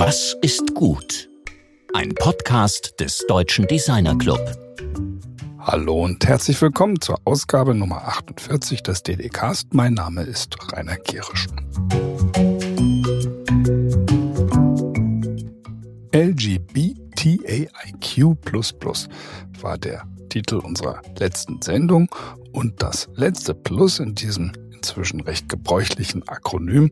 Was ist gut? Ein Podcast des Deutschen Designer Club. Hallo und herzlich willkommen zur Ausgabe Nummer 48 des DDcast. Mein Name ist Rainer Kierisch. LGBTAIQ war der Titel unserer letzten Sendung und das letzte Plus in diesem inzwischen recht gebräuchlichen Akronym,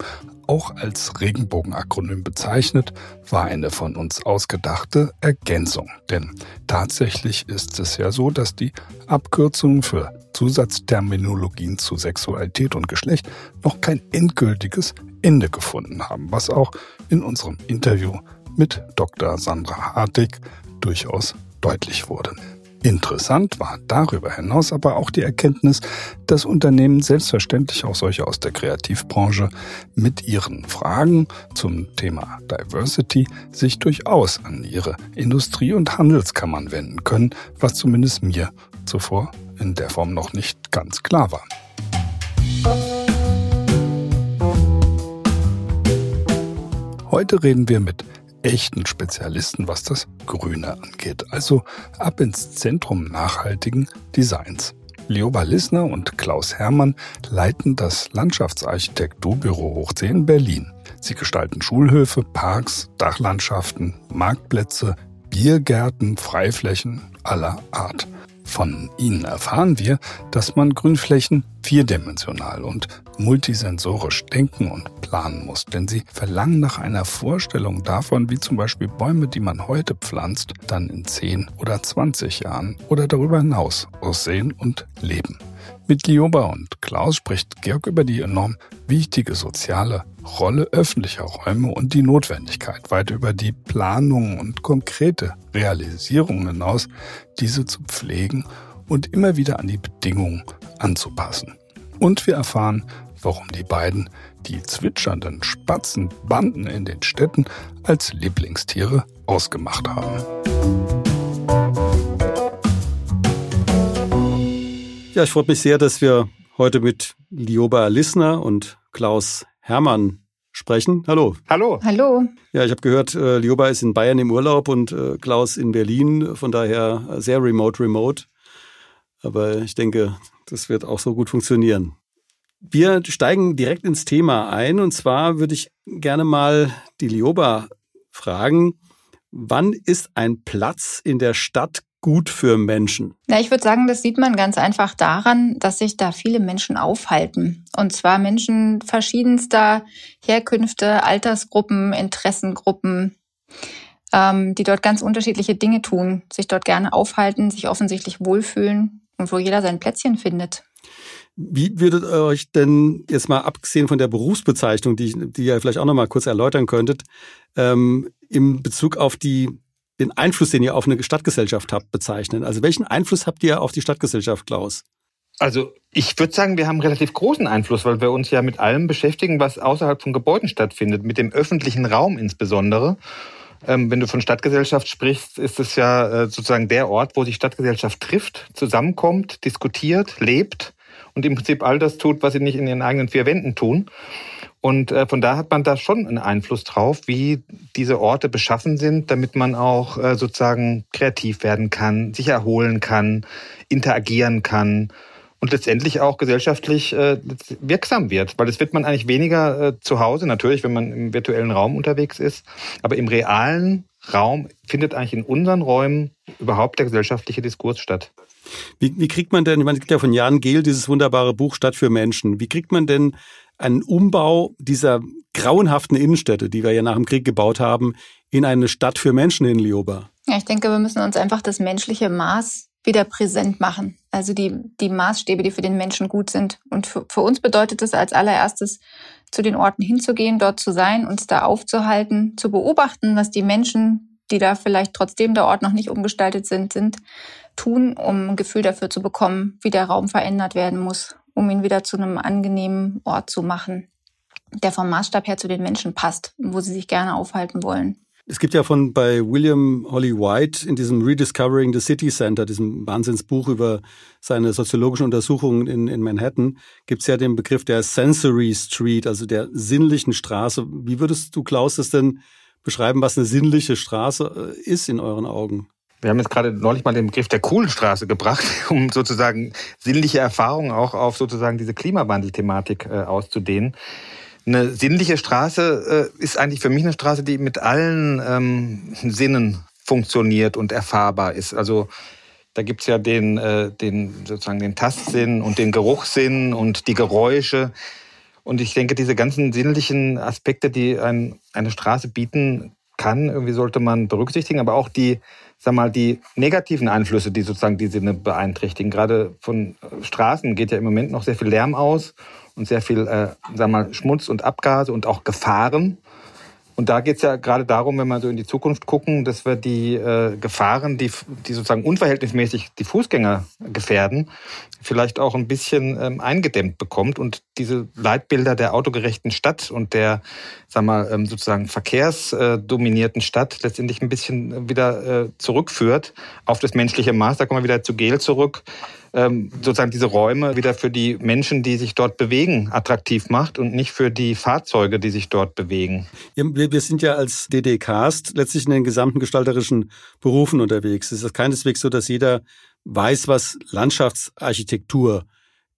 auch als Regenbogenakronym bezeichnet, war eine von uns ausgedachte Ergänzung. Denn tatsächlich ist es ja so, dass die Abkürzungen für Zusatzterminologien zu Sexualität und Geschlecht noch kein endgültiges Ende gefunden haben, was auch in unserem Interview mit Dr. Sandra Hartig durchaus deutlich wurde. Interessant war darüber hinaus aber auch die Erkenntnis, dass Unternehmen selbstverständlich auch solche aus der Kreativbranche mit ihren Fragen zum Thema Diversity sich durchaus an ihre Industrie- und Handelskammern wenden können, was zumindest mir zuvor in der Form noch nicht ganz klar war. Heute reden wir mit echten Spezialisten, was das Grüne angeht. Also ab ins Zentrum nachhaltigen Designs. Lioba Lissner und Klaus Hermann leiten das Landschaftsarchitekturbüro Hochsee in Berlin. Sie gestalten Schulhöfe, Parks, Dachlandschaften, Marktplätze, Biergärten, Freiflächen aller Art. Von ihnen erfahren wir, dass man Grünflächen vierdimensional und multisensorisch denken und planen muss, denn sie verlangen nach einer Vorstellung davon, wie zum Beispiel Bäume, die man heute pflanzt, dann in 10 oder 20 Jahren oder darüber hinaus aussehen und leben. Mit Lioba und Klaus spricht Georg über die enorm wichtige soziale Rolle öffentlicher Räume und die Notwendigkeit, weiter über die Planung und konkrete Realisierung hinaus, diese zu pflegen und immer wieder an die Bedingungen anzupassen. Und wir erfahren, warum die beiden die zwitschernden Spatzenbanden in den Städten als Lieblingstiere ausgemacht haben. Ja, ich freue mich sehr, dass wir heute mit Lioba Lissner und Klaus Hermann sprechen. Hallo. Hallo. Hallo. Ja, ich habe gehört, äh, Lioba ist in Bayern im Urlaub und äh, Klaus in Berlin, von daher sehr remote, remote. Aber ich denke, das wird auch so gut funktionieren. Wir steigen direkt ins Thema ein und zwar würde ich gerne mal die Lioba fragen, wann ist ein Platz in der Stadt gut für Menschen? Na, ich würde sagen, das sieht man ganz einfach daran, dass sich da viele Menschen aufhalten. Und zwar Menschen verschiedenster Herkünfte, Altersgruppen, Interessengruppen, ähm, die dort ganz unterschiedliche Dinge tun, sich dort gerne aufhalten, sich offensichtlich wohlfühlen und wo jeder sein Plätzchen findet. Wie würdet ihr euch denn jetzt mal abgesehen von der Berufsbezeichnung, die, die ihr vielleicht auch noch mal kurz erläutern könntet, ähm, im Bezug auf die, den Einfluss, den ihr auf eine Stadtgesellschaft habt, bezeichnen? Also welchen Einfluss habt ihr auf die Stadtgesellschaft, Klaus? Also ich würde sagen, wir haben relativ großen Einfluss, weil wir uns ja mit allem beschäftigen, was außerhalb von Gebäuden stattfindet, mit dem öffentlichen Raum insbesondere. Ähm, wenn du von Stadtgesellschaft sprichst, ist es ja äh, sozusagen der Ort, wo die Stadtgesellschaft trifft, zusammenkommt, diskutiert, lebt und im Prinzip all das tut, was sie nicht in ihren eigenen vier Wänden tun. Und äh, von da hat man da schon einen Einfluss drauf, wie diese Orte beschaffen sind, damit man auch äh, sozusagen kreativ werden kann, sich erholen kann, interagieren kann und letztendlich auch gesellschaftlich äh, wirksam wird. Weil das wird man eigentlich weniger zu Hause, natürlich, wenn man im virtuellen Raum unterwegs ist, aber im realen Raum findet eigentlich in unseren Räumen überhaupt der gesellschaftliche Diskurs statt. Wie, wie kriegt man denn, ich meine, es gibt ja von Jan Gehl dieses wunderbare Buch Stadt für Menschen. Wie kriegt man denn einen Umbau dieser grauenhaften Innenstädte, die wir ja nach dem Krieg gebaut haben, in eine Stadt für Menschen in Lioba? Ja, ich denke, wir müssen uns einfach das menschliche Maß wieder präsent machen. Also die, die Maßstäbe, die für den Menschen gut sind. Und für, für uns bedeutet es als allererstes, zu den Orten hinzugehen, dort zu sein, uns da aufzuhalten, zu beobachten, was die Menschen, die da vielleicht trotzdem der Ort noch nicht umgestaltet sind, sind, tun, um ein Gefühl dafür zu bekommen, wie der Raum verändert werden muss, um ihn wieder zu einem angenehmen Ort zu machen, der vom Maßstab her zu den Menschen passt, wo sie sich gerne aufhalten wollen. Es gibt ja von bei William Holly White in diesem Rediscovering the City Center, diesem Wahnsinnsbuch über seine soziologischen Untersuchungen in, in Manhattan, gibt es ja den Begriff der Sensory Street, also der sinnlichen Straße. Wie würdest du, Klaus, das denn beschreiben, was eine sinnliche Straße äh, ist in euren Augen? Wir haben jetzt gerade neulich mal den Begriff der coolen Straße gebracht, um sozusagen sinnliche Erfahrungen auch auf sozusagen diese Klimawandelthematik äh, auszudehnen. Eine sinnliche Straße äh, ist eigentlich für mich eine Straße, die mit allen ähm, Sinnen funktioniert und erfahrbar ist. Also da gibt's ja den, äh, den sozusagen den Tastsinn und den Geruchssinn und die Geräusche. Und ich denke, diese ganzen sinnlichen Aspekte, die ein, eine Straße bieten kann, irgendwie sollte man berücksichtigen, aber auch die, sag mal, die negativen Einflüsse, die sozusagen die Sinne beeinträchtigen. Gerade von Straßen geht ja im Moment noch sehr viel Lärm aus und sehr viel, äh, sag mal, Schmutz und Abgase und auch Gefahren. Und da geht es ja gerade darum, wenn wir so in die Zukunft gucken, dass wir die äh, Gefahren, die, die sozusagen unverhältnismäßig die Fußgänger gefährden, vielleicht auch ein bisschen ähm, eingedämmt bekommt und diese Leitbilder der autogerechten Stadt und der, sag mal, ähm, sozusagen verkehrsdominierten Stadt letztendlich ein bisschen wieder äh, zurückführt auf das menschliche Maß. Da kommen wir wieder zu Gel zurück ähm, sozusagen diese Räume wieder für die Menschen, die sich dort bewegen, attraktiv macht und nicht für die Fahrzeuge, die sich dort bewegen. Wir sind ja als DD-Cast letztlich in den gesamten gestalterischen Berufen unterwegs. Es ist keineswegs so, dass jeder weiß, was Landschaftsarchitektur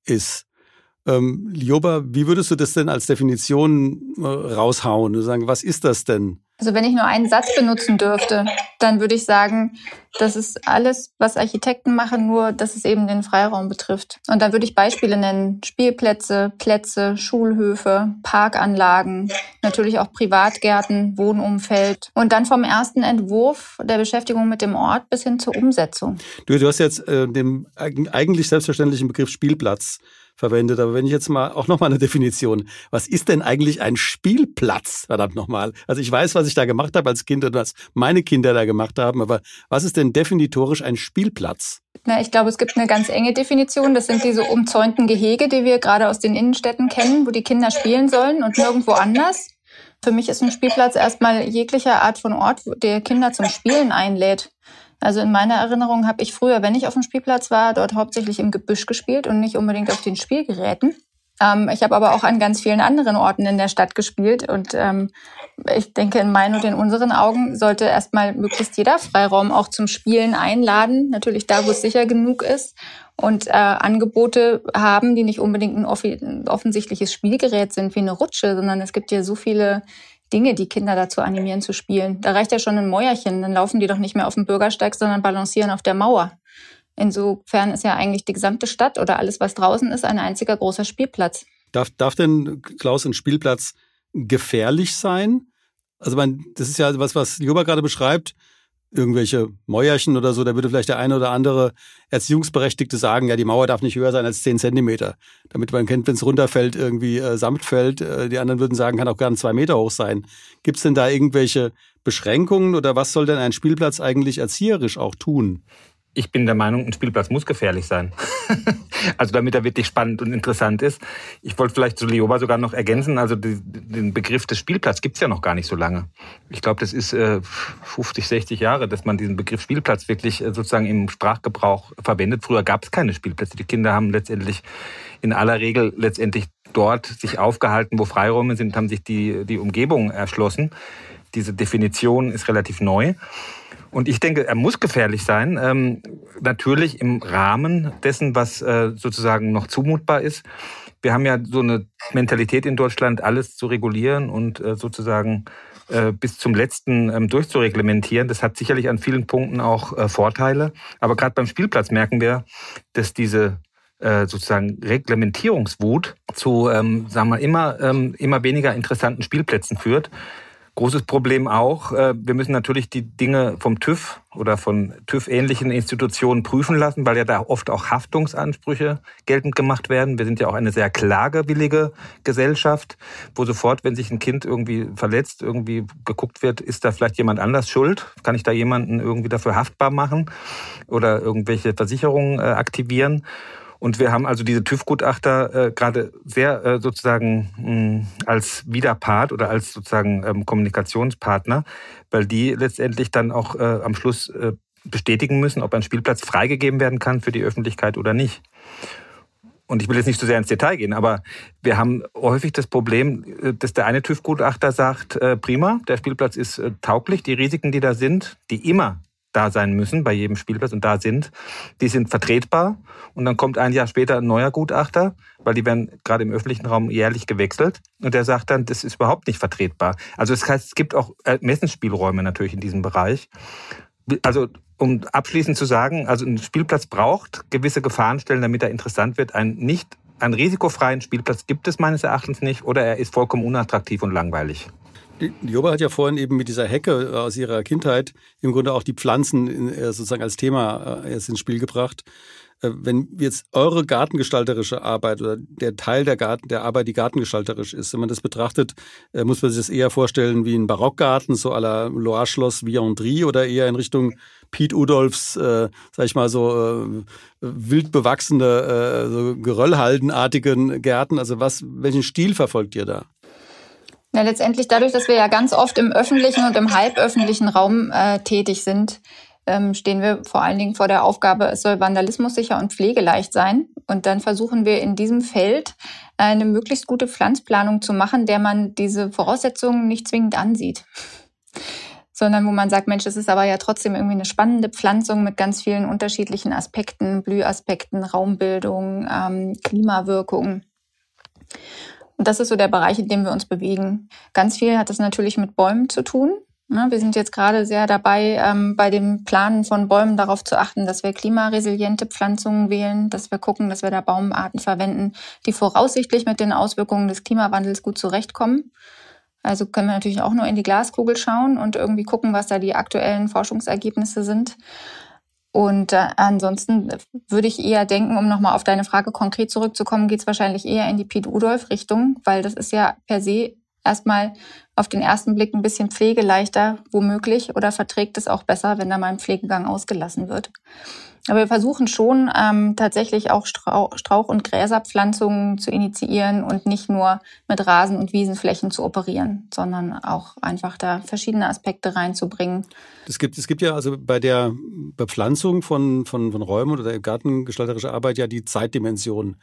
ist. Ähm, Lioba, wie würdest du das denn als Definition äh, raushauen? Sagen, was ist das denn? Also wenn ich nur einen Satz benutzen dürfte, dann würde ich sagen, das ist alles, was Architekten machen, nur dass es eben den Freiraum betrifft. Und dann würde ich Beispiele nennen. Spielplätze, Plätze, Schulhöfe, Parkanlagen, natürlich auch Privatgärten, Wohnumfeld. Und dann vom ersten Entwurf der Beschäftigung mit dem Ort bis hin zur Umsetzung. Du, du hast jetzt äh, den eigentlich selbstverständlichen Begriff Spielplatz verwendet. Aber wenn ich jetzt mal auch nochmal eine Definition, was ist denn eigentlich ein Spielplatz? Verdammt nochmal. Also ich weiß, was ich da gemacht habe als Kind und was meine Kinder da gemacht haben, aber was ist denn definitorisch ein Spielplatz? Na, ich glaube, es gibt eine ganz enge Definition. Das sind diese umzäunten Gehege, die wir gerade aus den Innenstädten kennen, wo die Kinder spielen sollen und nirgendwo anders. Für mich ist ein Spielplatz erstmal jeglicher Art von Ort, der Kinder zum Spielen einlädt. Also in meiner Erinnerung habe ich früher, wenn ich auf dem Spielplatz war, dort hauptsächlich im Gebüsch gespielt und nicht unbedingt auf den Spielgeräten. Ähm, ich habe aber auch an ganz vielen anderen Orten in der Stadt gespielt und ähm, ich denke, in meinen und in unseren Augen sollte erstmal möglichst jeder Freiraum auch zum Spielen einladen, natürlich da, wo es sicher genug ist und äh, Angebote haben, die nicht unbedingt ein offensichtliches Spielgerät sind wie eine Rutsche, sondern es gibt ja so viele Dinge, die Kinder dazu animieren zu spielen. Da reicht ja schon ein Mäuerchen, dann laufen die doch nicht mehr auf dem Bürgersteig, sondern balancieren auf der Mauer. Insofern ist ja eigentlich die gesamte Stadt oder alles, was draußen ist, ein einziger großer Spielplatz. Darf, darf denn, Klaus, ein Spielplatz gefährlich sein? Also, man, das ist ja was, was Juba gerade beschreibt irgendwelche Mäuerchen oder so, da würde vielleicht der eine oder andere Erziehungsberechtigte sagen, ja, die Mauer darf nicht höher sein als zehn Zentimeter. Damit man kennt, wenn es runterfällt, irgendwie äh, samt fällt. Äh, die anderen würden sagen, kann auch gern zwei Meter hoch sein. Gibt es denn da irgendwelche Beschränkungen oder was soll denn ein Spielplatz eigentlich erzieherisch auch tun? Ich bin der Meinung, ein Spielplatz muss gefährlich sein. also damit er wirklich spannend und interessant ist. Ich wollte vielleicht zu Leoba sogar noch ergänzen, also die, den Begriff des Spielplatz gibt's ja noch gar nicht so lange. Ich glaube, das ist äh, 50, 60 Jahre, dass man diesen Begriff Spielplatz wirklich äh, sozusagen im Sprachgebrauch verwendet. Früher gab es keine Spielplätze. Die Kinder haben letztendlich in aller Regel letztendlich dort sich aufgehalten, wo Freiräume sind, haben sich die, die Umgebung erschlossen. Diese Definition ist relativ neu. Und ich denke, er muss gefährlich sein. Ähm, natürlich im Rahmen dessen, was äh, sozusagen noch zumutbar ist. Wir haben ja so eine Mentalität in Deutschland, alles zu regulieren und äh, sozusagen äh, bis zum letzten ähm, durchzureglementieren. Das hat sicherlich an vielen Punkten auch äh, Vorteile. Aber gerade beim Spielplatz merken wir, dass diese äh, sozusagen Reglementierungswut zu, ähm, sagen wir, immer, ähm, immer weniger interessanten Spielplätzen führt. Großes Problem auch, äh, wir müssen natürlich die Dinge vom TÜV oder von TÜV-ähnlichen Institutionen prüfen lassen, weil ja da oft auch Haftungsansprüche geltend gemacht werden. Wir sind ja auch eine sehr klagewillige Gesellschaft, wo sofort, wenn sich ein Kind irgendwie verletzt, irgendwie geguckt wird, ist da vielleicht jemand anders schuld? Kann ich da jemanden irgendwie dafür haftbar machen oder irgendwelche Versicherungen äh, aktivieren? Und wir haben also diese TÜV-Gutachter äh, gerade sehr äh, sozusagen mh, als Widerpart oder als sozusagen ähm, Kommunikationspartner, weil die letztendlich dann auch äh, am Schluss äh, bestätigen müssen, ob ein Spielplatz freigegeben werden kann für die Öffentlichkeit oder nicht. und ich will jetzt nicht zu so sehr ins Detail gehen, aber wir haben häufig das Problem, äh, dass der eine TÜV-Gutachter sagt, äh, prima, der Spielplatz ist äh, tauglich, die Risiken, die da sind, die immer da sein müssen bei jedem Spielplatz und da sind, die sind vertretbar. Und dann kommt ein Jahr später ein neuer Gutachter, weil die werden gerade im öffentlichen Raum jährlich gewechselt. Und der sagt dann, das ist überhaupt nicht vertretbar. Also das heißt, es gibt auch Messensspielräume natürlich in diesem Bereich. Also um abschließend zu sagen, also ein Spielplatz braucht gewisse Gefahrenstellen, damit er interessant wird. Ein nicht einen risikofreien Spielplatz gibt es meines Erachtens nicht oder er ist vollkommen unattraktiv und langweilig. Die Joba hat ja vorhin eben mit dieser Hecke aus ihrer Kindheit im Grunde auch die Pflanzen äh, sozusagen als Thema äh, erst ins Spiel gebracht. Äh, wenn jetzt eure gartengestalterische Arbeit oder der Teil der, Garten, der Arbeit, die gartengestalterisch ist, wenn man das betrachtet, äh, muss man sich das eher vorstellen wie ein Barockgarten, so à la Loire-Schloss Viandry oder eher in Richtung Piet Udolfs, äh, sag ich mal so, äh, wild bewachsene, äh, so geröllhaldenartigen Gärten. Also was, welchen Stil verfolgt ihr da? Ja, letztendlich dadurch, dass wir ja ganz oft im öffentlichen und im halböffentlichen Raum äh, tätig sind, ähm, stehen wir vor allen Dingen vor der Aufgabe, es soll vandalismussicher und pflegeleicht sein. Und dann versuchen wir in diesem Feld eine möglichst gute Pflanzplanung zu machen, der man diese Voraussetzungen nicht zwingend ansieht. Sondern wo man sagt, Mensch, das ist aber ja trotzdem irgendwie eine spannende Pflanzung mit ganz vielen unterschiedlichen Aspekten, Blühaspekten, Raumbildung, ähm, Klimawirkung. Und das ist so der Bereich, in dem wir uns bewegen. Ganz viel hat das natürlich mit Bäumen zu tun. Ne, wir sind jetzt gerade sehr dabei, ähm, bei dem Planen von Bäumen darauf zu achten, dass wir klimaresiliente Pflanzungen wählen, dass wir gucken, dass wir da Baumarten verwenden, die voraussichtlich mit den Auswirkungen des Klimawandels gut zurechtkommen. Also können wir natürlich auch nur in die Glaskugel schauen und irgendwie gucken, was da die aktuellen Forschungsergebnisse sind. Und äh, ansonsten würde ich eher denken, um nochmal auf deine Frage konkret zurückzukommen, geht es wahrscheinlich eher in die Piet-Udolf-Richtung, weil das ist ja per se erstmal auf den ersten Blick ein bisschen pflegeleichter womöglich oder verträgt es auch besser, wenn da mal ein Pflegegang ausgelassen wird. Aber wir versuchen schon ähm, tatsächlich auch Strauch- und Gräserpflanzungen zu initiieren und nicht nur mit Rasen- und Wiesenflächen zu operieren, sondern auch einfach da verschiedene Aspekte reinzubringen. Es gibt, es gibt ja also bei der Bepflanzung von, von, von Räumen oder gartengestalterischer Arbeit ja die Zeitdimension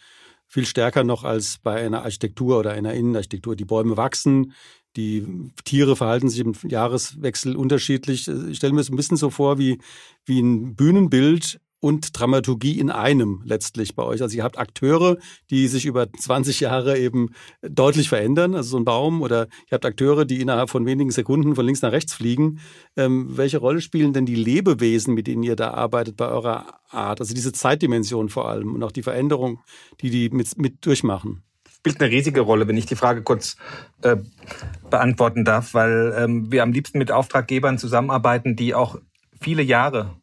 viel stärker noch als bei einer Architektur oder einer Innenarchitektur. Die Bäume wachsen, die Tiere verhalten sich im Jahreswechsel unterschiedlich. Ich stelle mir es ein bisschen so vor wie, wie ein Bühnenbild und Dramaturgie in einem letztlich bei euch. Also ihr habt Akteure, die sich über 20 Jahre eben deutlich verändern, also so ein Baum, oder ihr habt Akteure, die innerhalb von wenigen Sekunden von links nach rechts fliegen. Ähm, welche Rolle spielen denn die Lebewesen, mit denen ihr da arbeitet bei eurer Art? Also diese Zeitdimension vor allem und auch die Veränderung, die die mit, mit durchmachen spielt eine riesige Rolle, wenn ich die Frage kurz äh, beantworten darf, weil ähm, wir am liebsten mit Auftraggebern zusammenarbeiten, die auch viele Jahre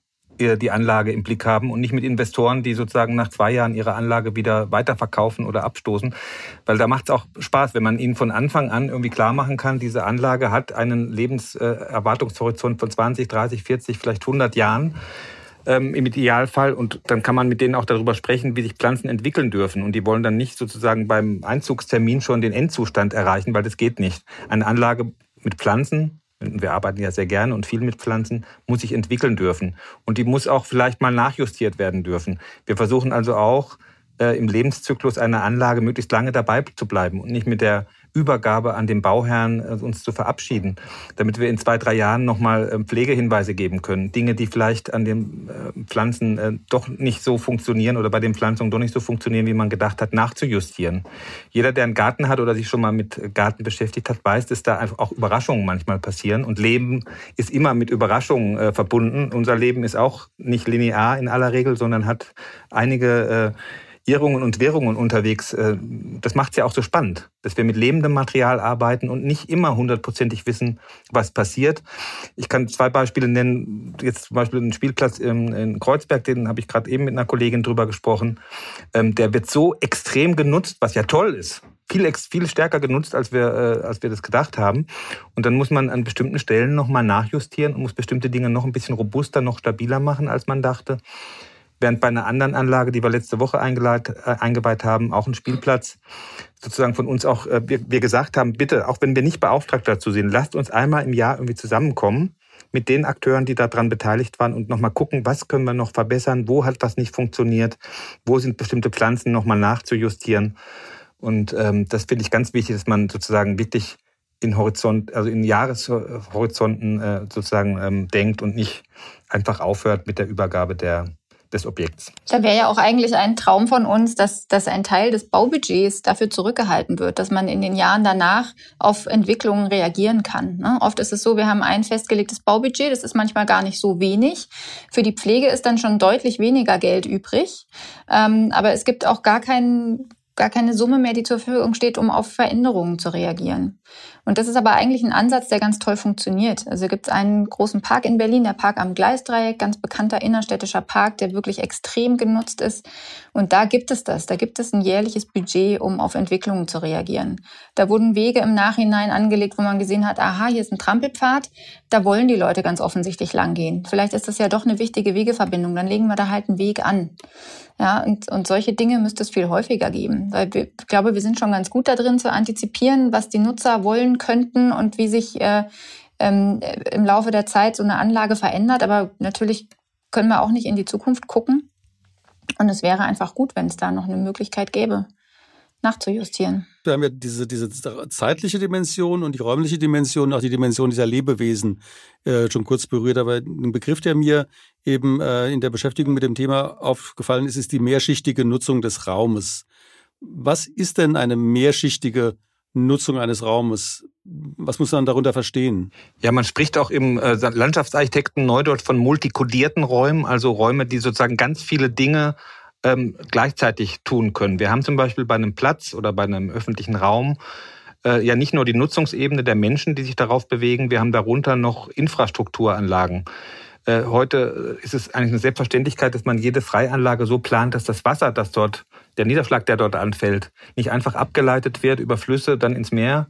die Anlage im Blick haben und nicht mit Investoren, die sozusagen nach zwei Jahren ihre Anlage wieder weiterverkaufen oder abstoßen. Weil da macht es auch Spaß, wenn man ihnen von Anfang an irgendwie klar machen kann, diese Anlage hat einen Lebenserwartungshorizont von 20, 30, 40, vielleicht 100 Jahren ähm, im Idealfall. Und dann kann man mit denen auch darüber sprechen, wie sich Pflanzen entwickeln dürfen. Und die wollen dann nicht sozusagen beim Einzugstermin schon den Endzustand erreichen, weil das geht nicht. Eine Anlage mit Pflanzen wir arbeiten ja sehr gerne und viel mit Pflanzen, muss sich entwickeln dürfen. Und die muss auch vielleicht mal nachjustiert werden dürfen. Wir versuchen also auch äh, im Lebenszyklus einer Anlage möglichst lange dabei zu bleiben und nicht mit der Übergabe an den Bauherrn äh, uns zu verabschieden, damit wir in zwei, drei Jahren nochmal äh, Pflegehinweise geben können. Dinge, die vielleicht an den äh, Pflanzen doch nicht so funktionieren oder bei den Pflanzungen doch nicht so funktionieren, wie man gedacht hat, nachzujustieren. Jeder, der einen Garten hat oder sich schon mal mit Garten beschäftigt hat, weiß, dass da einfach auch Überraschungen manchmal passieren. Und Leben ist immer mit Überraschungen verbunden. Unser Leben ist auch nicht linear in aller Regel, sondern hat einige Irrungen und Wirrungen unterwegs. Äh, das macht es ja auch so spannend, dass wir mit lebendem Material arbeiten und nicht immer hundertprozentig wissen, was passiert. Ich kann zwei Beispiele nennen. Jetzt zum Beispiel einen Spielplatz in Kreuzberg, den habe ich gerade eben mit einer Kollegin drüber gesprochen. Ähm, der wird so extrem genutzt, was ja toll ist viel, viel stärker genutzt, als wir, äh, als wir das gedacht haben. Und dann muss man an bestimmten Stellen nochmal nachjustieren und muss bestimmte Dinge noch ein bisschen robuster, noch stabiler machen, als man dachte. Während bei einer anderen Anlage, die wir letzte Woche äh, eingeweiht haben, auch ein Spielplatz, sozusagen von uns auch, äh, wir, wir gesagt haben, bitte, auch wenn wir nicht beauftragt dazu sind, lasst uns einmal im Jahr irgendwie zusammenkommen, mit den Akteuren, die daran beteiligt waren und nochmal gucken, was können wir noch verbessern, wo hat was nicht funktioniert, wo sind bestimmte Pflanzen nochmal nachzujustieren. Und ähm, das finde ich ganz wichtig, dass man sozusagen wirklich in Horizont, also in Jahreshorizonten äh, sozusagen ähm, denkt und nicht einfach aufhört mit der Übergabe der, des Objekts. Da wäre ja auch eigentlich ein Traum von uns, dass, dass ein Teil des Baubudgets dafür zurückgehalten wird, dass man in den Jahren danach auf Entwicklungen reagieren kann. Ne? Oft ist es so, wir haben ein festgelegtes Baubudget, das ist manchmal gar nicht so wenig. Für die Pflege ist dann schon deutlich weniger Geld übrig. Ähm, aber es gibt auch gar keinen gar keine Summe mehr, die zur Verfügung steht, um auf Veränderungen zu reagieren. Und das ist aber eigentlich ein Ansatz, der ganz toll funktioniert. Also gibt es einen großen Park in Berlin, der Park am Gleisdreieck, ganz bekannter innerstädtischer Park, der wirklich extrem genutzt ist. Und da gibt es das. Da gibt es ein jährliches Budget, um auf Entwicklungen zu reagieren. Da wurden Wege im Nachhinein angelegt, wo man gesehen hat, aha, hier ist ein Trampelpfad. Da wollen die Leute ganz offensichtlich langgehen. Vielleicht ist das ja doch eine wichtige Wegeverbindung. Dann legen wir da halt einen Weg an. Ja, und, und solche Dinge müsste es viel häufiger geben. Weil wir, ich glaube, wir sind schon ganz gut da drin zu antizipieren, was die Nutzer wollen könnten und wie sich äh, ähm, im Laufe der Zeit so eine Anlage verändert. Aber natürlich können wir auch nicht in die Zukunft gucken. Und es wäre einfach gut, wenn es da noch eine Möglichkeit gäbe nachzujustieren. Wir haben ja diese, diese zeitliche Dimension und die räumliche Dimension, auch die Dimension dieser Lebewesen äh, schon kurz berührt. Aber ein Begriff, der mir eben äh, in der Beschäftigung mit dem Thema aufgefallen ist, ist die mehrschichtige Nutzung des Raumes. Was ist denn eine mehrschichtige Nutzung eines Raumes? Was muss man darunter verstehen? Ja, man spricht auch im äh, Landschaftsarchitekten Neudeutsche von multikodierten Räumen, also Räume, die sozusagen ganz viele Dinge ähm, gleichzeitig tun können. Wir haben zum Beispiel bei einem Platz oder bei einem öffentlichen Raum äh, ja nicht nur die Nutzungsebene der Menschen, die sich darauf bewegen, wir haben darunter noch Infrastrukturanlagen. Äh, heute ist es eigentlich eine Selbstverständlichkeit, dass man jede Freianlage so plant, dass das Wasser, das dort, der Niederschlag, der dort anfällt, nicht einfach abgeleitet wird über Flüsse dann ins Meer,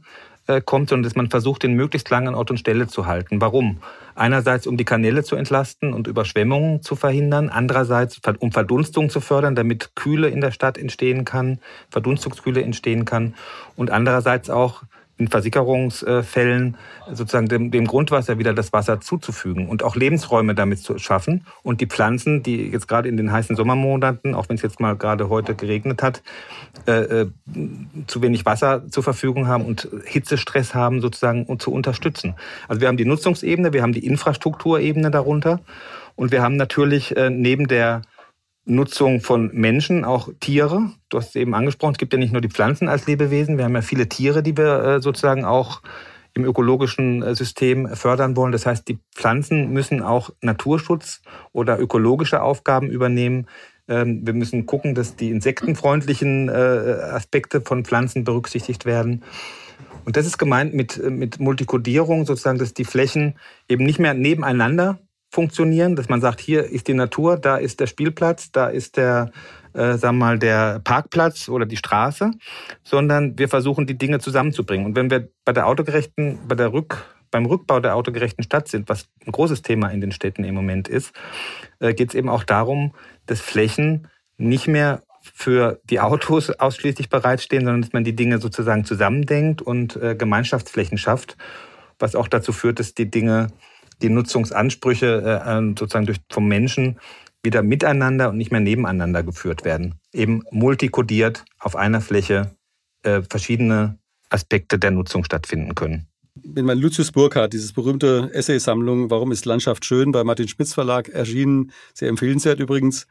äh, kommt, sondern dass man versucht, den möglichst langen Ort und Stelle zu halten. Warum? Einerseits, um die Kanäle zu entlasten und Überschwemmungen zu verhindern. Andererseits, um Verdunstung zu fördern, damit Kühle in der Stadt entstehen kann, Verdunstungskühle entstehen kann. Und andererseits auch, in Versickerungsfällen sozusagen dem, dem, Grundwasser wieder das Wasser zuzufügen und auch Lebensräume damit zu schaffen. Und die Pflanzen, die jetzt gerade in den heißen Sommermonaten, auch wenn es jetzt mal gerade heute geregnet hat, äh, äh, zu wenig Wasser zur Verfügung haben und Hitzestress haben, sozusagen um zu unterstützen. Also wir haben die Nutzungsebene, wir haben die Infrastrukturebene darunter und wir haben natürlich äh, neben der Nutzung von Menschen, auch Tiere. Du hast es eben angesprochen, es gibt ja nicht nur die Pflanzen als Lebewesen, wir haben ja viele Tiere, die wir äh, sozusagen auch im ökologischen äh, System fördern wollen. Das heißt, die Pflanzen müssen auch Naturschutz oder ökologische Aufgaben übernehmen. Ähm, wir müssen gucken, dass die insektenfreundlichen äh, Aspekte von Pflanzen berücksichtigt werden. Und das ist gemeint mit, mit Multikodierung, sozusagen, dass die Flächen eben nicht mehr nebeneinander funktionieren, dass man sagt, hier ist die Natur, da ist der Spielplatz, da ist der, äh, sagen wir mal, der Parkplatz oder die Straße, sondern wir versuchen, die Dinge zusammenzubringen. Und wenn wir bei der autogerechten, bei der Rück, beim Rückbau der autogerechten Stadt sind, was ein großes Thema in den Städten im Moment ist, äh, geht es eben auch darum, dass Flächen nicht mehr für die Autos ausschließlich bereitstehen, sondern dass man die Dinge sozusagen zusammendenkt und äh, Gemeinschaftsflächen schafft, was auch dazu führt, dass die Dinge die Nutzungsansprüche äh, sozusagen durch, vom Menschen wieder miteinander und nicht mehr nebeneinander geführt werden. Eben multikodiert auf einer Fläche äh, verschiedene Aspekte der Nutzung stattfinden können. Wenn man Lucius Burkhardt, dieses berühmte Essaysammlung Warum ist Landschaft schön bei Martin Spitz Verlag erschienen, sehr empfehlenswert übrigens,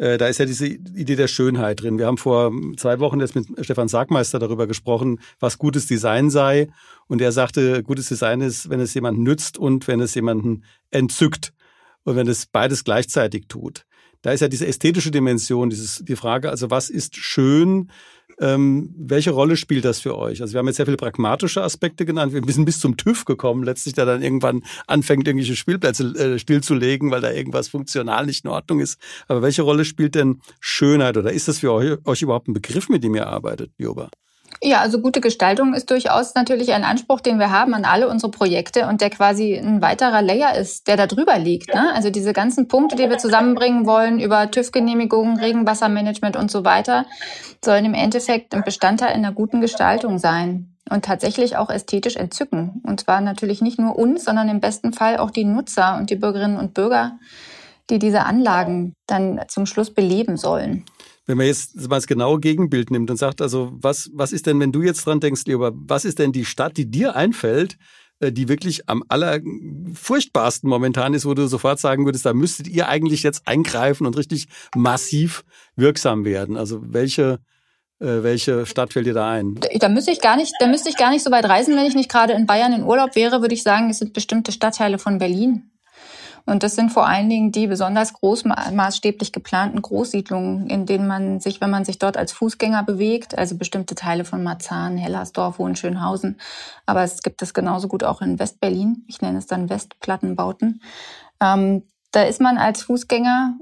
äh, da ist ja diese Idee der Schönheit drin. Wir haben vor zwei Wochen jetzt mit Stefan Sargmeister darüber gesprochen, was gutes Design sei. Und er sagte, gutes Design ist, wenn es jemanden nützt und wenn es jemanden entzückt. Und wenn es beides gleichzeitig tut. Da ist ja diese ästhetische Dimension, dieses, die Frage, also was ist schön, ähm, welche Rolle spielt das für euch? Also wir haben jetzt sehr viele pragmatische Aspekte genannt. Wir sind bis zum TÜV gekommen, letztlich der dann irgendwann anfängt, irgendwelche Spielplätze äh, stillzulegen, weil da irgendwas funktional nicht in Ordnung ist. Aber welche Rolle spielt denn Schönheit oder ist das für euch, euch überhaupt ein Begriff, mit dem ihr arbeitet, Joba? Ja, also gute Gestaltung ist durchaus natürlich ein Anspruch, den wir haben an alle unsere Projekte und der quasi ein weiterer Layer ist, der da drüber liegt. Ne? Also diese ganzen Punkte, die wir zusammenbringen wollen über TÜV-Genehmigungen, Regenwassermanagement und so weiter, sollen im Endeffekt ein Bestandteil einer guten Gestaltung sein. und tatsächlich auch ästhetisch entzücken. Und zwar natürlich nicht nur uns, sondern im besten Fall auch die Nutzer und die Bürgerinnen und Bürger, die diese Anlagen dann zum Schluss beleben sollen. Wenn man jetzt mal das genaue Gegenbild nimmt und sagt, also was, was ist denn, wenn du jetzt dran denkst, lieber, was ist denn die Stadt, die dir einfällt, äh, die wirklich am allerfurchtbarsten momentan ist, wo du sofort sagen würdest, da müsstet ihr eigentlich jetzt eingreifen und richtig massiv wirksam werden. Also welche äh, welche Stadt fällt dir da ein? Da müsste ich gar nicht, da müsste ich gar nicht so weit reisen, wenn ich nicht gerade in Bayern in Urlaub wäre, würde ich sagen, es sind bestimmte Stadtteile von Berlin. Und das sind vor allen Dingen die besonders großmaßstäblich geplanten Großsiedlungen, in denen man sich, wenn man sich dort als Fußgänger bewegt, also bestimmte Teile von Marzahn, Hellersdorf, Hohenschönhausen, aber es gibt es genauso gut auch in Westberlin. Ich nenne es dann Westplattenbauten. Ähm, da ist man als Fußgänger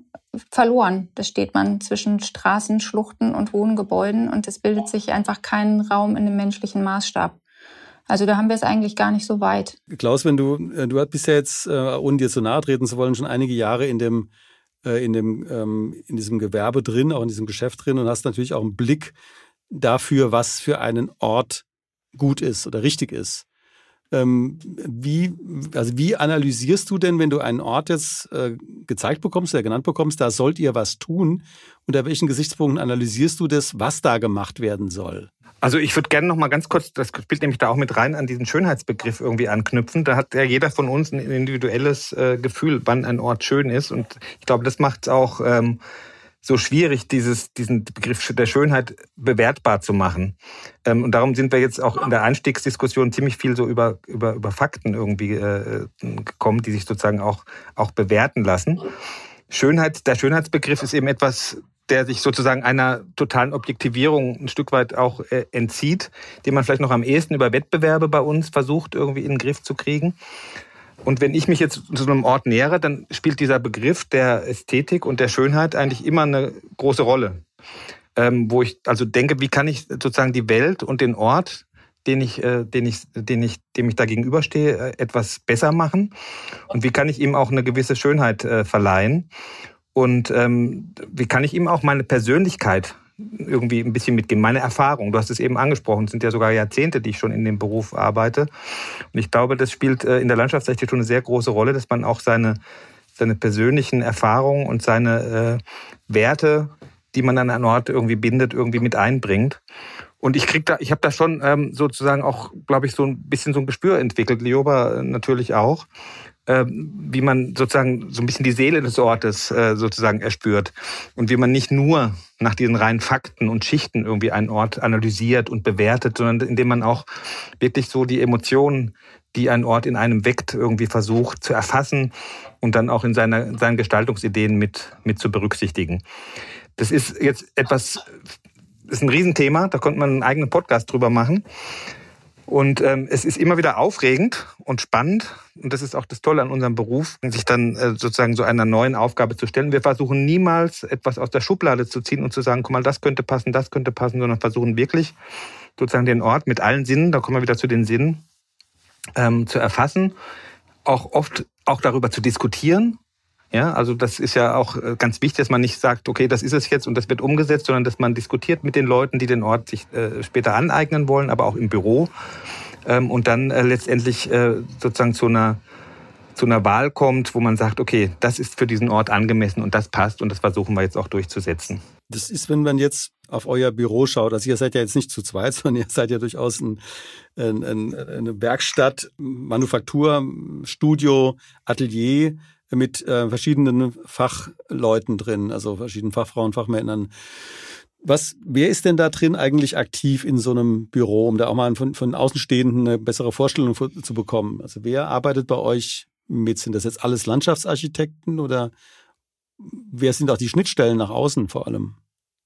verloren. Da steht man zwischen Straßen, Schluchten und hohen Gebäuden und es bildet sich einfach keinen Raum in dem menschlichen Maßstab. Also da haben wir es eigentlich gar nicht so weit. Klaus, wenn du, äh, du bist ja jetzt, äh, ohne dir zu nahe treten zu wollen, schon einige Jahre in dem, äh, in dem, ähm, in diesem Gewerbe drin, auch in diesem Geschäft drin und hast natürlich auch einen Blick dafür, was für einen Ort gut ist oder richtig ist. Ähm, wie, also wie analysierst du denn, wenn du einen Ort jetzt gezeigt bekommst oder genannt bekommst, da sollt ihr was tun? Unter welchen Gesichtspunkten analysierst du das, was da gemacht werden soll? Also ich würde gerne noch mal ganz kurz, das spielt nämlich da auch mit rein, an diesen Schönheitsbegriff irgendwie anknüpfen. Da hat ja jeder von uns ein individuelles äh, Gefühl, wann ein Ort schön ist. Und ich glaube, das macht es auch ähm, so schwierig, dieses, diesen Begriff der Schönheit bewertbar zu machen. Ähm, und darum sind wir jetzt auch in der Einstiegsdiskussion ziemlich viel so über, über, über Fakten irgendwie äh, gekommen, die sich sozusagen auch, auch bewerten lassen. Schönheit, der Schönheitsbegriff ist eben etwas, der sich sozusagen einer totalen Objektivierung ein Stück weit auch äh, entzieht, den man vielleicht noch am ehesten über Wettbewerbe bei uns versucht, irgendwie in den Griff zu kriegen. Und wenn ich mich jetzt zu einem Ort nähere, dann spielt dieser Begriff der Ästhetik und der Schönheit eigentlich immer eine große Rolle. Ähm, wo ich also denke, wie kann ich sozusagen die Welt und den Ort, den ich, äh, den ich, den ich, dem ich da gegenüberstehe, äh, etwas besser machen? Und wie kann ich ihm auch eine gewisse Schönheit äh, verleihen? Und ähm, wie kann ich ihm auch meine Persönlichkeit irgendwie ein bisschen mitgeben, meine Erfahrung. Du hast es eben angesprochen, es sind ja sogar Jahrzehnte, die ich schon in dem Beruf arbeite. Und ich glaube, das spielt äh, in der Landschaftsarchitektur eine sehr große Rolle, dass man auch seine, seine persönlichen Erfahrungen und seine äh, Werte, die man an einen Ort irgendwie bindet, irgendwie mit einbringt. Und ich krieg da, ich habe da schon ähm, sozusagen auch, glaube ich, so ein bisschen so ein Gespür entwickelt. Lioba natürlich auch, wie man sozusagen so ein bisschen die Seele des Ortes äh, sozusagen erspürt und wie man nicht nur nach diesen reinen Fakten und Schichten irgendwie einen Ort analysiert und bewertet, sondern indem man auch wirklich so die Emotionen, die ein Ort in einem weckt, irgendwie versucht zu erfassen und dann auch in seiner, seinen Gestaltungsideen mit, mit zu berücksichtigen. Das ist jetzt etwas, ist ein Riesenthema, da könnte man einen eigenen Podcast drüber machen. Und ähm, es ist immer wieder aufregend und spannend. Und das ist auch das Tolle an unserem Beruf, sich dann äh, sozusagen so einer neuen Aufgabe zu stellen. Wir versuchen niemals etwas aus der Schublade zu ziehen und zu sagen, guck mal, das könnte passen, das könnte passen, sondern versuchen wirklich sozusagen den Ort mit allen Sinnen, da kommen wir wieder zu den Sinnen, ähm, zu erfassen. Auch oft auch darüber zu diskutieren ja, also das ist ja auch äh, ganz wichtig, dass man nicht sagt, okay, das ist es jetzt und das wird umgesetzt, sondern dass man diskutiert mit den Leuten, die den Ort sich äh, später aneignen wollen, aber auch im Büro ähm, und dann äh, letztendlich sozusagen zu einer zu einer Wahl kommt, wo man sagt, okay, das ist für diesen Ort angemessen und das passt und das versuchen wir jetzt auch durchzusetzen. Das ist, wenn man jetzt auf euer Büro schaut, also ihr seid ja jetzt nicht zu zweit, sondern ihr seid ja durchaus ein, ein, ein, eine Werkstatt, Manufaktur, Studio, Atelier mit äh, verschiedenen Fachleuten drin, also verschiedenen Fachfrauen, Fachmännern. Was, wer ist denn da drin eigentlich aktiv in so einem Büro, um da auch mal von, von Außenstehenden eine bessere Vorstellung zu bekommen? Also wer arbeitet bei euch mit? Sind das jetzt alles Landschaftsarchitekten oder wer sind auch die Schnittstellen nach außen vor allem?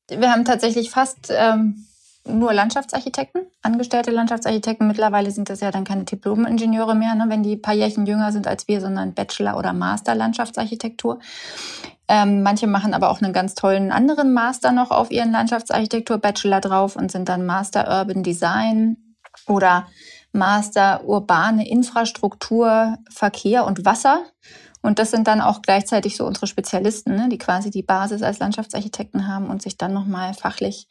Wir haben tatsächlich fast ähm, nur Landschaftsarchitekten, angestellte Landschaftsarchitekten. Mittlerweile sind das ja dann keine Diplom-Ingenieure mehr, ne, wenn die paar Jährchen jünger sind als wir, sondern Bachelor- oder Master-Landschaftsarchitektur. Ähm, manche machen aber auch einen ganz tollen anderen Master noch auf ihren Landschaftsarchitektur-Bachelor drauf und sind dann Master Urban Design oder Master Urbane Infrastruktur, Verkehr und Wasser. Und das sind dann auch gleichzeitig so unsere Spezialisten, ne, die quasi die Basis als Landschaftsarchitekten haben und sich dann nochmal fachlich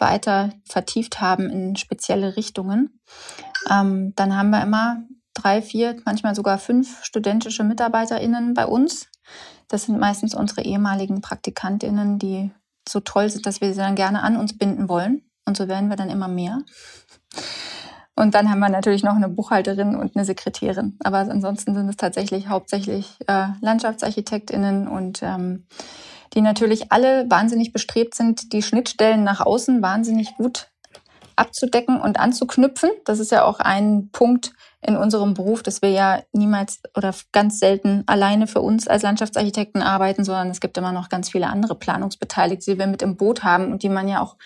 weiter vertieft haben in spezielle Richtungen, ähm, dann haben wir immer drei, vier, manchmal sogar fünf studentische MitarbeiterInnen bei uns. Das sind meistens unsere ehemaligen PraktikantInnen, die so toll sind, dass wir sie dann gerne an uns binden wollen. Und so werden wir dann immer mehr. Und dann haben wir natürlich noch eine Buchhalterin und eine Sekretärin. Aber ansonsten sind es tatsächlich hauptsächlich äh, LandschaftsarchitektInnen und ähm, die natürlich alle wahnsinnig bestrebt sind, die Schnittstellen nach außen wahnsinnig gut abzudecken und anzuknüpfen. Das ist ja auch ein Punkt in unserem Beruf, dass wir ja niemals oder ganz selten alleine für uns als Landschaftsarchitekten arbeiten, sondern es gibt immer noch ganz viele andere Planungsbeteiligte, die wir mit im Boot haben und die man ja auch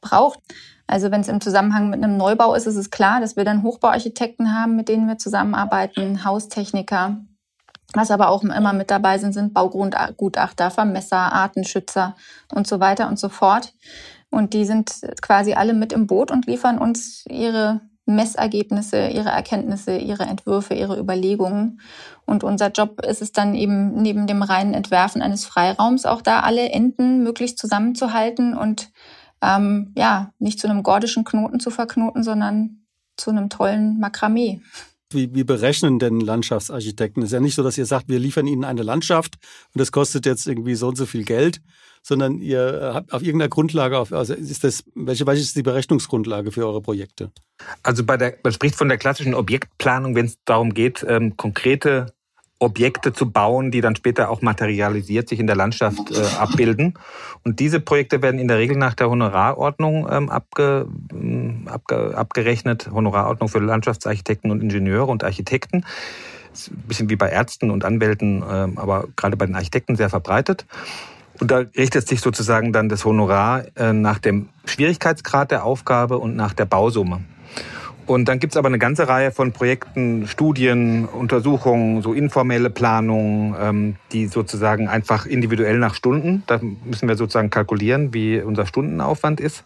braucht. Also wenn es im Zusammenhang mit einem Neubau ist, ist es klar, dass wir dann Hochbauarchitekten haben, mit denen wir zusammenarbeiten, Haustechniker. Was aber auch immer mit dabei sind, sind Baugrundgutachter, Vermesser, Artenschützer und so weiter und so fort. Und die sind quasi alle mit im Boot und liefern uns ihre Messergebnisse, ihre Erkenntnisse, ihre Entwürfe, ihre Überlegungen. Und unser Job ist es dann eben neben dem reinen Entwerfen eines Freiraums auch da alle Enden möglichst zusammenzuhalten und ähm, ja, nicht zu einem gordischen Knoten zu verknoten, sondern zu einem tollen Makramee. Wie, wie berechnen denn Landschaftsarchitekten? Es ist ja nicht so, dass ihr sagt, wir liefern ihnen eine Landschaft und das kostet jetzt irgendwie so und so viel Geld, sondern ihr habt auf irgendeiner Grundlage, auf, also ist das, welche, welche ist die Berechnungsgrundlage für eure Projekte? Also bei der, man spricht von der klassischen Objektplanung, wenn es darum geht, ähm, konkrete Objekte zu bauen, die dann später auch materialisiert sich in der Landschaft äh, abbilden. Und diese Projekte werden in der Regel nach der Honorarordnung ähm, abge, ähm, abge, abgerechnet, Honorarordnung für Landschaftsarchitekten und Ingenieure und Architekten. Ist ein bisschen wie bei Ärzten und Anwälten, ähm, aber gerade bei den Architekten sehr verbreitet. Und da richtet sich sozusagen dann das Honorar äh, nach dem Schwierigkeitsgrad der Aufgabe und nach der Bausumme. Und dann gibt's aber eine ganze Reihe von Projekten, Studien, Untersuchungen, so informelle Planungen, ähm, die sozusagen einfach individuell nach Stunden, da müssen wir sozusagen kalkulieren, wie unser Stundenaufwand ist.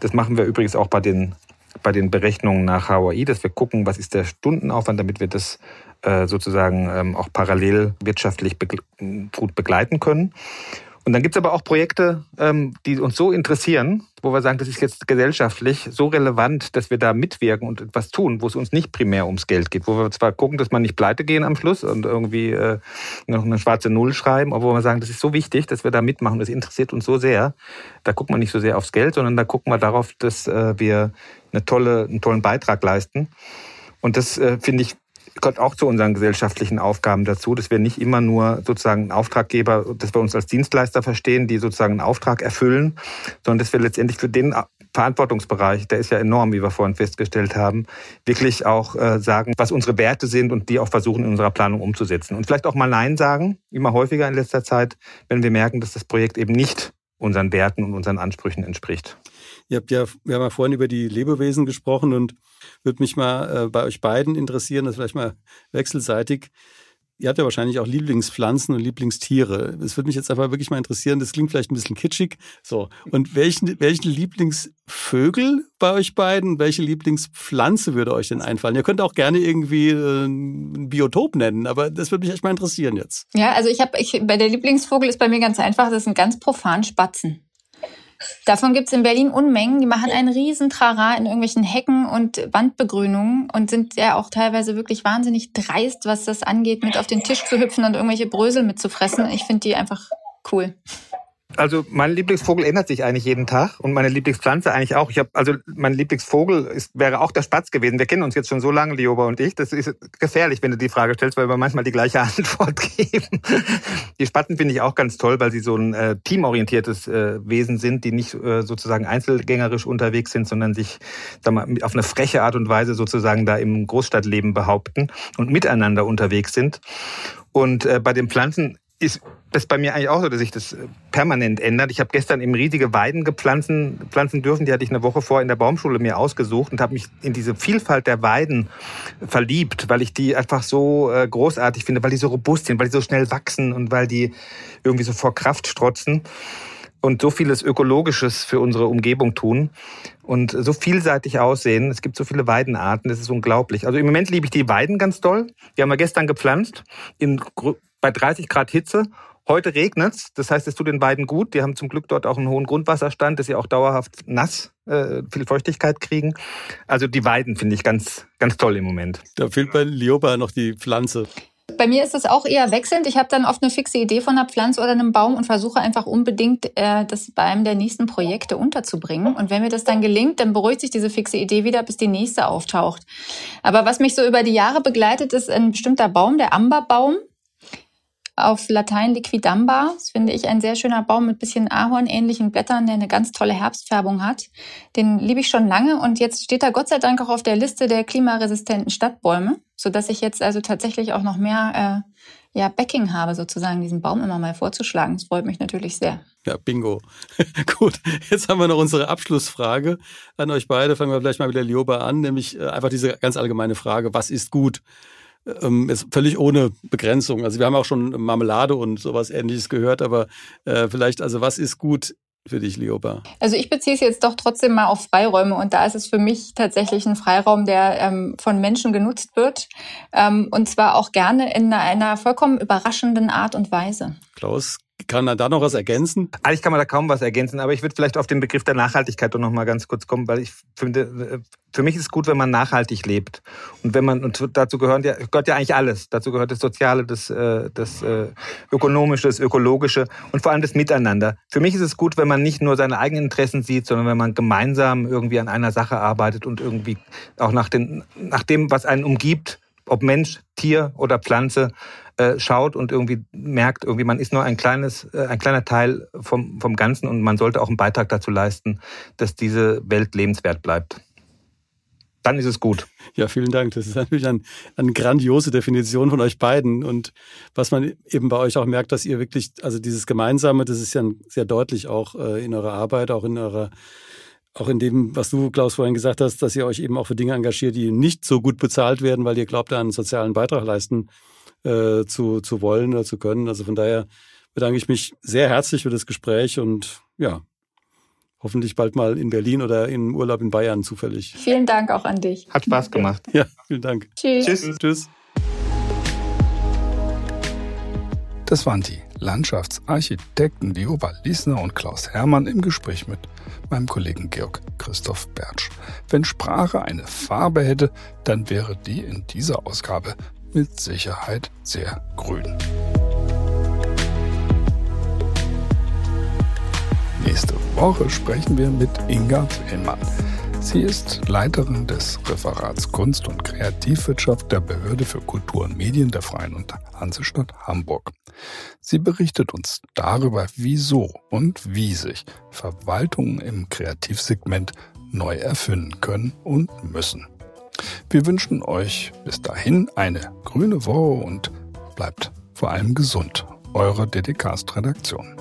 Das machen wir übrigens auch bei den, bei den Berechnungen nach HOI, dass wir gucken, was ist der Stundenaufwand, damit wir das äh, sozusagen ähm, auch parallel wirtschaftlich begle gut begleiten können. Und dann gibt's aber auch Projekte, ähm, die uns so interessieren, wo wir sagen, das ist jetzt gesellschaftlich so relevant, dass wir da mitwirken und etwas tun, wo es uns nicht primär ums Geld geht, wo wir zwar gucken, dass man nicht pleite gehen am Schluss und irgendwie äh, noch eine schwarze Null schreiben, aber wo wir sagen, das ist so wichtig, dass wir da mitmachen, das interessiert uns so sehr. Da gucken wir nicht so sehr aufs Geld, sondern da gucken wir darauf, dass äh, wir eine tolle, einen tollen Beitrag leisten. Und das äh, finde ich gehört auch zu unseren gesellschaftlichen Aufgaben dazu, dass wir nicht immer nur sozusagen Auftraggeber, dass wir uns als Dienstleister verstehen, die sozusagen einen Auftrag erfüllen, sondern dass wir letztendlich für den Verantwortungsbereich, der ist ja enorm, wie wir vorhin festgestellt haben, wirklich auch äh, sagen, was unsere Werte sind und die auch versuchen in unserer Planung umzusetzen. Und vielleicht auch mal Nein sagen, immer häufiger in letzter Zeit, wenn wir merken, dass das Projekt eben nicht unseren Werten und unseren Ansprüchen entspricht. Ihr habt ja, wir haben ja vorhin über die Lebewesen gesprochen und würde mich mal äh, bei euch beiden interessieren, das vielleicht mal wechselseitig. Ihr habt ja wahrscheinlich auch Lieblingspflanzen und Lieblingstiere. Es würde mich jetzt einfach wirklich mal interessieren, das klingt vielleicht ein bisschen kitschig. So. Und welchen, welchen Lieblingsvögel bei euch beiden, welche Lieblingspflanze würde euch denn einfallen? Ihr könnt auch gerne irgendwie äh, ein Biotop nennen, aber das würde mich echt mal interessieren jetzt. Ja, also ich habe, ich, bei der Lieblingsvogel ist bei mir ganz einfach, das sind ganz profan Spatzen. Davon gibt es in Berlin Unmengen. Die machen einen riesen Trara in irgendwelchen Hecken und Wandbegrünungen und sind ja auch teilweise wirklich wahnsinnig dreist, was das angeht, mit auf den Tisch zu hüpfen und irgendwelche Brösel mitzufressen. Ich finde die einfach cool. Also mein Lieblingsvogel ändert sich eigentlich jeden Tag und meine Lieblingspflanze eigentlich auch. Ich habe also mein Lieblingsvogel ist, wäre auch der Spatz gewesen. Wir kennen uns jetzt schon so lange, Lioba und ich. Das ist gefährlich, wenn du die Frage stellst, weil wir manchmal die gleiche Antwort geben. Die Spatzen finde ich auch ganz toll, weil sie so ein äh, teamorientiertes äh, Wesen sind, die nicht äh, sozusagen einzelgängerisch unterwegs sind, sondern sich sag mal, auf eine freche Art und Weise sozusagen da im Großstadtleben behaupten und miteinander unterwegs sind. Und äh, bei den Pflanzen ist das bei mir eigentlich auch so, dass sich das äh, permanent ändert. Ich habe gestern eben riesige Weiden gepflanzen pflanzen dürfen. Die hatte ich eine Woche vor in der Baumschule mir ausgesucht und habe mich in diese Vielfalt der Weiden verliebt, weil ich die einfach so äh, großartig finde, weil die so robust sind, weil die so schnell wachsen und weil die irgendwie so vor Kraft strotzen und so vieles Ökologisches für unsere Umgebung tun und so vielseitig aussehen. Es gibt so viele Weidenarten, das ist unglaublich. Also im Moment liebe ich die Weiden ganz doll. Die haben wir gestern gepflanzt in bei 30 Grad Hitze Heute regnet's, das heißt, es tut den beiden gut. Die haben zum Glück dort auch einen hohen Grundwasserstand, dass sie auch dauerhaft nass äh, viel Feuchtigkeit kriegen. Also die Weiden finde ich ganz, ganz toll im Moment. Da fehlt bei Lioba noch die Pflanze. Bei mir ist es auch eher wechselnd. Ich habe dann oft eine fixe Idee von einer Pflanze oder einem Baum und versuche einfach unbedingt, äh, das bei einem der nächsten Projekte unterzubringen. Und wenn mir das dann gelingt, dann beruhigt sich diese fixe Idee wieder, bis die nächste auftaucht. Aber was mich so über die Jahre begleitet, ist ein bestimmter Baum, der Amberbaum auf Latein Liquidamba. Das finde ich ein sehr schöner Baum mit bisschen Ahornähnlichen Blättern, der eine ganz tolle Herbstfärbung hat. Den liebe ich schon lange und jetzt steht er Gott sei Dank auch auf der Liste der klimaresistenten Stadtbäume, sodass ich jetzt also tatsächlich auch noch mehr äh, ja, Backing habe, sozusagen diesen Baum immer mal vorzuschlagen. Das freut mich natürlich sehr. Ja, bingo. Gut, jetzt haben wir noch unsere Abschlussfrage an euch beide. Fangen wir vielleicht mal mit der Lioba an, nämlich äh, einfach diese ganz allgemeine Frage, was ist gut? Ähm, ist völlig ohne Begrenzung. Also wir haben auch schon Marmelade und sowas ähnliches gehört, aber äh, vielleicht, also was ist gut für dich, Lioba? Also ich beziehe es jetzt doch trotzdem mal auf Freiräume und da ist es für mich tatsächlich ein Freiraum, der ähm, von Menschen genutzt wird ähm, und zwar auch gerne in einer vollkommen überraschenden Art und Weise. Klaus, kann man da noch was ergänzen? Eigentlich kann man da kaum was ergänzen, aber ich würde vielleicht auf den Begriff der Nachhaltigkeit doch noch mal ganz kurz kommen, weil ich finde, für mich ist es gut, wenn man nachhaltig lebt. Und wenn man, und dazu gehören ja, gehört ja eigentlich alles. Dazu gehört das Soziale, das, äh, das äh, Ökonomische, das Ökologische und vor allem das Miteinander. Für mich ist es gut, wenn man nicht nur seine eigenen Interessen sieht, sondern wenn man gemeinsam irgendwie an einer Sache arbeitet und irgendwie auch nach, den, nach dem, was einen umgibt, ob Mensch, Tier oder Pflanze, äh, schaut und irgendwie merkt, irgendwie man ist nur ein kleines, äh, ein kleiner Teil vom, vom Ganzen und man sollte auch einen Beitrag dazu leisten, dass diese Welt lebenswert bleibt. Dann ist es gut. Ja, vielen Dank. Das ist natürlich ein, eine grandiose Definition von euch beiden. Und was man eben bei euch auch merkt, dass ihr wirklich, also dieses Gemeinsame, das ist ja sehr deutlich auch äh, in eurer Arbeit, auch in eurer auch in dem, was du, Klaus, vorhin gesagt hast, dass ihr euch eben auch für Dinge engagiert, die nicht so gut bezahlt werden, weil ihr glaubt, da einen sozialen Beitrag leisten äh, zu, zu wollen oder zu können. Also von daher bedanke ich mich sehr herzlich für das Gespräch und ja, hoffentlich bald mal in Berlin oder in Urlaub in Bayern zufällig. Vielen Dank auch an dich. Hat Spaß gemacht. Ja, vielen Dank. Tschüss. Tschüss. Tschüss. Das waren die Landschaftsarchitekten Lioba Liesner und Klaus Hermann im Gespräch mit meinem Kollegen Georg Christoph Bertsch. Wenn Sprache eine Farbe hätte, dann wäre die in dieser Ausgabe mit Sicherheit sehr grün. Nächste Woche sprechen wir mit Inga Fehlmann. Sie ist Leiterin des Referats Kunst und Kreativwirtschaft der Behörde für Kultur und Medien der Freien und Hansestadt Hamburg. Sie berichtet uns darüber, wieso und wie sich Verwaltungen im Kreativsegment neu erfinden können und müssen. Wir wünschen euch bis dahin eine grüne Woche und bleibt vor allem gesund. Eure DDcast-Redaktion.